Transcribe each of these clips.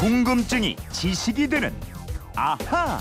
궁금증이 지식이 되는 아하.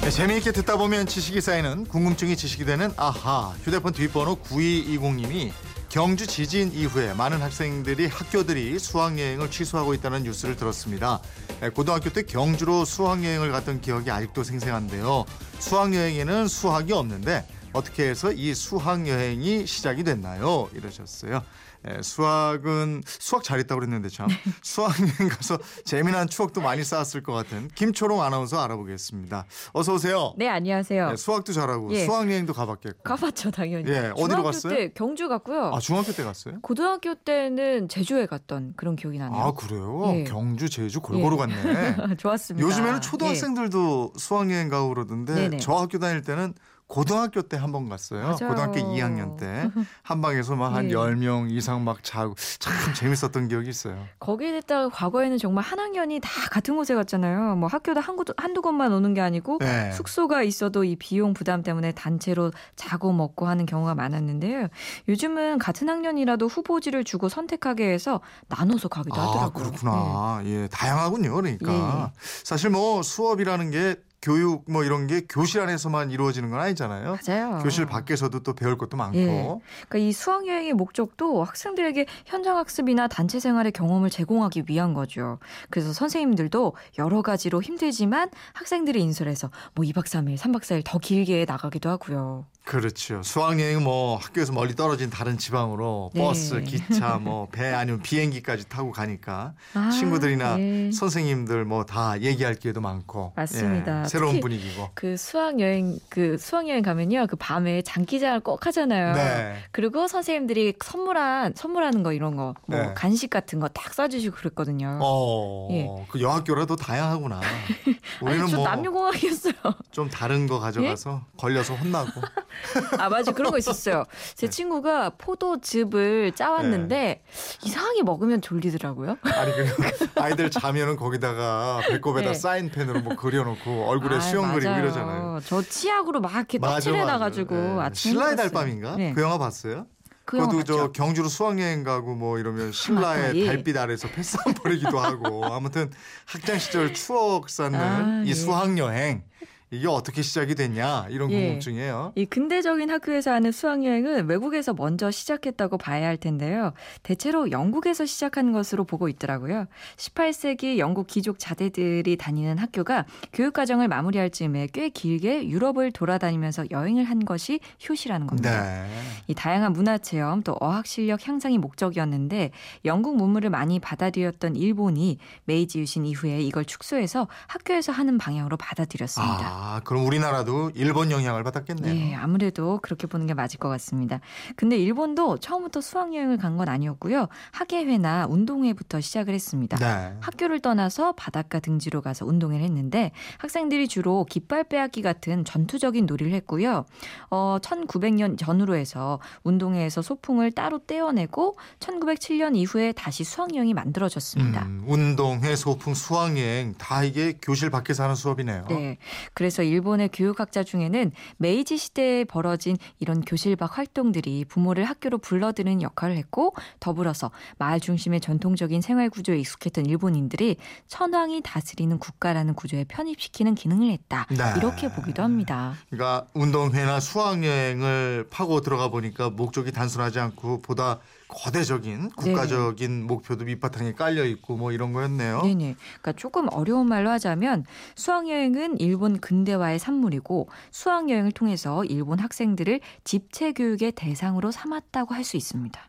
네, 재미있게 듣다 보면 지식이 쌓이는 궁금증이 지식이 되는 아하 휴대폰 뒷번호 9220님이 경주 지진 이후에 많은 학생들이 학교들이 수학여행을 취소하고 있다는 뉴스를 들었습니다. 네, 고등학교 때 경주로 수학여행을 갔던 기억이 아직도 생생한데요. 수학여행에는 수학이 없는데 어떻게 해서 이 수학 여행이 시작이 됐나요? 이러셨어요. 예, 수학은 수학 잘했다고 그랬는데 참 수학 여행 가서 재미난 추억도 많이 쌓았을 것 같은 김초롱 아나운서 알아보겠습니다. 어서 오세요. 네, 안녕하세요. 예, 수학도 잘하고 예. 수학 여행도 가봤겠고. 가봤죠, 당연히. 예, 어디로 갔어요? 때 경주 갔고요. 아 중학교 때 갔어요? 고등학교 때는 제주에 갔던 그런 기억이 나네요. 아 그래요? 예. 경주 제주 골고루 갔네. 좋았습니다. 요즘에는 예. 초등학생들도 수학 여행 가고 그러던데 네네. 저 학교 다닐 때는 고등학교 때 한 번 갔어요. 맞아요. 고등학교 2학년 때 한방에서 막한 예. 10명 이상 막 자고 참 재밌었던 기억이 있어요. 거기에 됐다가 과거에는 정말 한 학년이 다 같은 곳에 갔잖아요. 뭐 학교도 한 곳, 한두 곳만 오는 게 아니고 네. 숙소가 있어도 이 비용 부담 때문에 단체로 자고 먹고 하는 경우가 많았는데요. 요즘은 같은 학년이라도 후보지를 주고 선택하게 해서 나눠서 가기도 아, 하더라고요. 그렇구나. 예, 다양하군요. 그러니까 예. 사실 뭐 수업이라는 게 교육 뭐 이런 게 교실 안에서만 이루어지는 건 아니잖아요. 네. 맞아요. 교실 밖에서도 또 배울 것도 많고. 예. 그러니까 이 수학 여행의 목적도 학생들에게 현장 학습이나 단체 생활의 경험을 제공하기 위한 거죠. 그래서 선생님들도 여러 가지로 힘들지만 학생들이 인솔해서 뭐 2박 3일, 3박 4일 더 길게 나가기도 하고요. 그렇죠. 수학여행 뭐 학교에서 멀리 떨어진 다른 지방으로 네. 버스, 기차, 뭐 배 아니면 비행기까지 타고 가니까 아, 친구들이나 예. 선생님들 뭐 다 얘기할 기회도 많고 맞습니다. 예, 새로운 특히 분위기고. 그 수학 여행 그 수학 여행 가면요. 그 밤에 장기자랑 꼭 하잖아요. 네. 그리고 선생님들이 선물한 선물하는 거 이런 거뭐 네. 간식 같은 거 딱 싸주시고 그랬거든요. 어, 예. 그 여학교라도 다양하구나. 우리는 아니 저뭐좀 남녀공학이었어요. 다른 거 가져가서 예? 걸려서 혼나고. 아 맞아 그런 거 있었어요. 제 네. 친구가 포도즙을 짜왔는데 이상하게 먹으면 졸리더라고요. 아니 그 아이들 자면은 거기다가 배꼽에다 네. 사인펜으로 뭐 그려놓고 얼굴에 아, 수영 그리고. 이러잖아요. 저 치약으로 막 이렇게 떡칠해놔가지고. 아침에 신라의. 달밤인가? 네. 그 영화 봤어요? 그 그것도 저? 경주로 수학여행 가고 뭐 이러면 신라의 맞다, 예. 달빛 아래서 패싸움 벌이기도 하고 아무튼 학창 시절 추억 쌓는 아, 이 예. 수학여행 이게 어떻게 시작이 됐냐 이런 예. 궁금증이에요. 이 근대적인 학교에서 하는 수학여행은 외국에서 먼저 시작했다고 봐야 할 텐데요. 대체로 영국에서 시작한 것으로 보고 있더라고요. 18세기 영국 귀족 자제들이 다니는 학교가 교육과정을 마무리할 즈음에 꽤 길게 유럽을 돌아다니면서 여행을 한 것이 효시라는 겁니다. 네. 이 다양한 문화 체험 또 어학 실력 향상이 목적이었는데 영국 문물을 많이 받아들였던 일본이 메이지 유신 이후에 이걸 축소해서 학교에서 하는 방향으로 받아들였습니다. 아 그럼 우리나라도 일본 영향을 받았겠네요. 네, 아무래도 그렇게 보는 게 맞을 것 같습니다. 근데 일본도 처음부터 수학여행을 간 건 아니었고요. 학예회나 운동회부터 시작을 했습니다. 네. 학교를 떠나서 바닷가 등지로 가서 운동을 했는데 학생들이 주로 깃발 빼앗기 같은 전투적인 놀이를 했고요. 어, 1900년 전후로 해서 운동회에서 소풍을 따로 떼어내고 1907년 이후에 다시 수학여행이 만들어졌습니다. 음, 운동회, 소풍, 수학여행 다 이게 교실 밖에서 하는 수업이네요. 네. 그래서 일본의 교육학자 중에는 메이지 시대에 벌어진 이런 교실 밖 활동들이 부모를 학교로 불러드는 역할을 했고 더불어서 마을 중심의 전통적인 생활 구조에 익숙했던 일본인들이 천황이 다스리는 국가라는 구조에 편입시키는 기능을 했다. 네. 이렇게 보기도 합니다. 그러니까 운동회나 수학여행을 파고 들어가 보니까 목적이 단순하지 않고 보다 거대적인 국가적인 목표도 밑바탕에 깔려 있고 뭐 이런 거였네요. 네네. 그러니까 조금 어려운 말로 하자면 수학여행은 일본 근 대화의 산물이고 수학여행을 통해서 일본 학생들을 집체 교육의 대상으로 삼았다고 할 수 있습니다.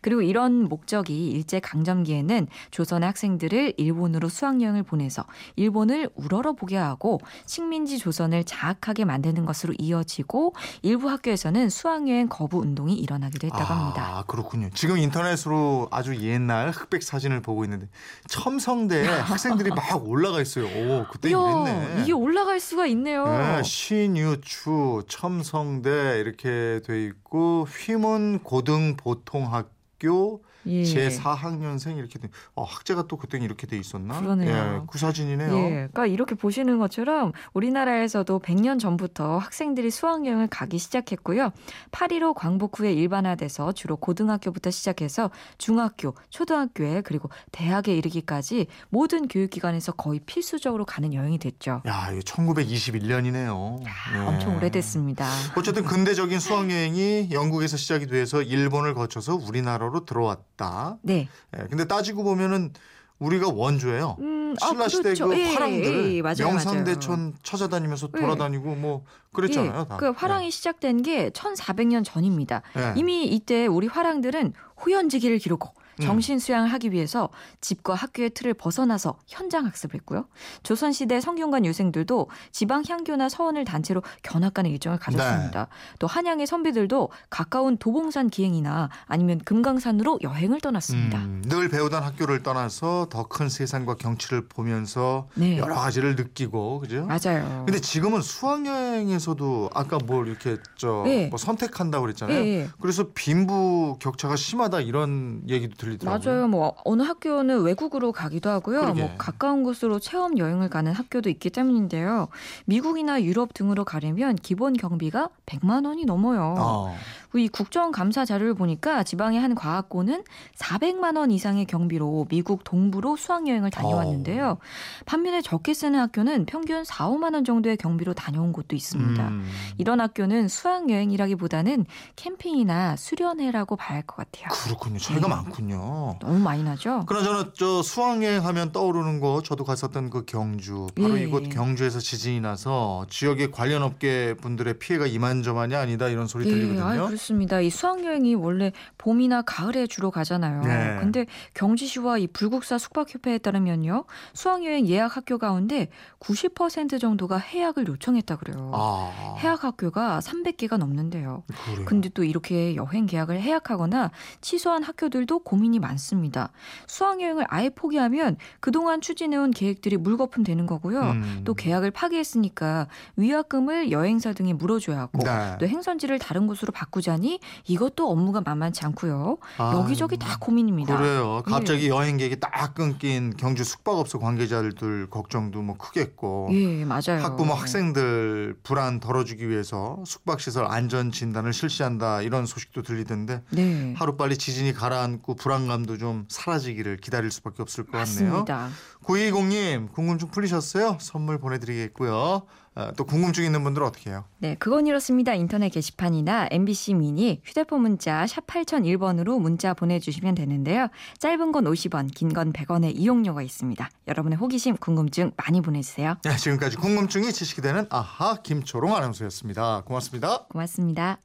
그리고 이런 목적이 일제 강점기에는 조선의 학생들을 일본으로 수학여행을 보내서 일본을 우러러 보게 하고 식민지 조선을 자학하게 만드는 것으로 이어지고 일부 학교에서는 수학여행 거부 운동이 일어나기도 했다고 합니다. 아, 그렇군요. 지금 인터넷으로 아주 옛날 흑백 사진을 보고 있는데 첨성대에 학생들이 막 올라가 있어요. 오, 그때 이야, 이랬네. 이게 올라갈 수가 있네요. 네, 신유추, 첨성대 이렇게 돼 있고 휘문 고등 보통학교 학교 예. 제 4학년생 이렇게 돼. 어, 학제가 또 그때 이렇게 돼 있었나? 그러네요. 예, 그 사진이네요. 예, 그러니까 이렇게 보시는 것처럼 우리나라에서도 100년 전부터 학생들이 수학여행을 가기 시작했고요. 8.15 광복 후에 일반화돼서 주로 고등학교부터 시작해서 중학교, 초등학교에 그리고 대학에 이르기까지 모든 교육기관에서 거의 필수적으로 가는 여행이 됐죠. 야, 이거 1921년이네요. 예. 엄청 오래됐습니다. 어쨌든 근대적인 수학 여행이 영국에서 시작이 돼서 일본을 거쳐서 우리나라로 들어왔다. 네. 예, 근데 따지고 보면은 우리가 원조예요. 음, 아, 신라 시대 그렇죠. 그 예, 화랑들 예, 맞아요, 명산대천 찾아다니면서 예. 돌아다니고 뭐 그랬잖아요. 예, 다. 그 화랑이 시작된 게 1400년 전입니다. 예. 이미 이때 우리 화랑들은 호연지기를 음. 정신 수양을 하기 위해서 집과 학교의 틀을 벗어나서 현장 학습을 했고요. 조선 시대 성균관 유생들도 지방 향교나 서원을 단체로 견학가는 일정을 가졌습니다. 또 한양의 선비들도 가까운 도봉산 기행이나 아니면 금강산으로 여행을 떠났습니다. 음, 늘 배우던 학교를 떠나서 더 큰 세상과 경치를 보면서 네. 여러 가지를 느끼고 그죠? 맞아요. 근데 지금은 수학 여행에서도 아까 뭘 이렇게 저 네. 뭐 선택한다고 그랬잖아요. 예, 예. 그래서 빈부 격차가 심하다 이런 얘기도 들 리더라고요. 맞아요. 뭐 어느 학교는 외국으로 가기도 하고요. 그러게. 뭐 가까운 곳으로 체험 여행을 가는 학교도 있기 때문인데요. 미국이나 유럽 등으로 가려면 기본 경비가 100만 원이 넘어요. 어. 이 국정감사 자료를 보니까 지방의 한 과학고는 400만 원 이상의 경비로 미국 동부로 수학여행을 다녀왔는데요. 반면에 적게 쓰는 학교는 평균 4, 5만 원 정도의 경비로 다녀온 곳도 있습니다. 음. 이런 학교는 수학여행이라기보다는 캠핑이나 수련회라고 봐야 할 것 같아요. 그렇군요. 차이가 네. 많군요. 너무 많이 나죠? 그나저나 저 수학여행 하면 떠오르는 거 저도 갔었던 그 경주 바로 예. 이곳 경주에서 지진이 나서 지역의 관련 업계 분들의 피해가 이만저만이 아니다 이런 소리 예, 들리거든요. 아, 그렇습니다. 이 수학여행이 원래 봄이나 가을에 주로 가잖아요. 네. 근데 경주시와 이 불국사 숙박협회에 따르면요. 수학여행 예약 학교 가운데 90% 정도가 해약을 요청했다 그래요. 아, 해약 학교가 300개가 넘는데요. 그래요. 근데 또 이렇게 여행 계약을 해약하거나 취소한 학교들도 고민 이 많습니다. 수학여행을 아예 포기하면 그동안 추진해온 계획들이 물거품 되는 거고요. 음. 또 계약을 파기했으니까 위약금을 여행사 등에 물어줘야 하고 네. 또 행선지를 다른 곳으로 바꾸자니 이것도 업무가 만만치 않고요. 아, 여기저기 다 고민입니다. 예. 그래요. 갑자기 여행 계획이 딱 끊긴 경주 숙박업소 관계자들 걱정도 뭐 크겠고. 예, 맞아요. 학부모 학생들 불안 덜어주기 위해서 숙박시설 안전 진단을 실시한다 이런 소식도 들리던데 네. 하루빨리 지진이 가라앉고 불안 감도 좀 사라지기를 기다릴 수밖에 없을 것 같네요. 맞습니다. 9220님 궁금증 풀리셨어요? 선물 보내드리겠고요. 아, 또 궁금증 있는 분들은 어떻게 해요? 네, 그건 이렇습니다. 인터넷 게시판이나 MBC 미니 휴대폰 문자 샵 8001번으로 문자 보내주시면 되는데요. 짧은 건 50원, 긴 건 100원의 이용료가 있습니다. 여러분의 호기심, 궁금증 많이 보내주세요. 네, 지금까지 궁금증이 지식이 되는 아하 김초롱 아나운서였습니다. 고맙습니다. 고맙습니다.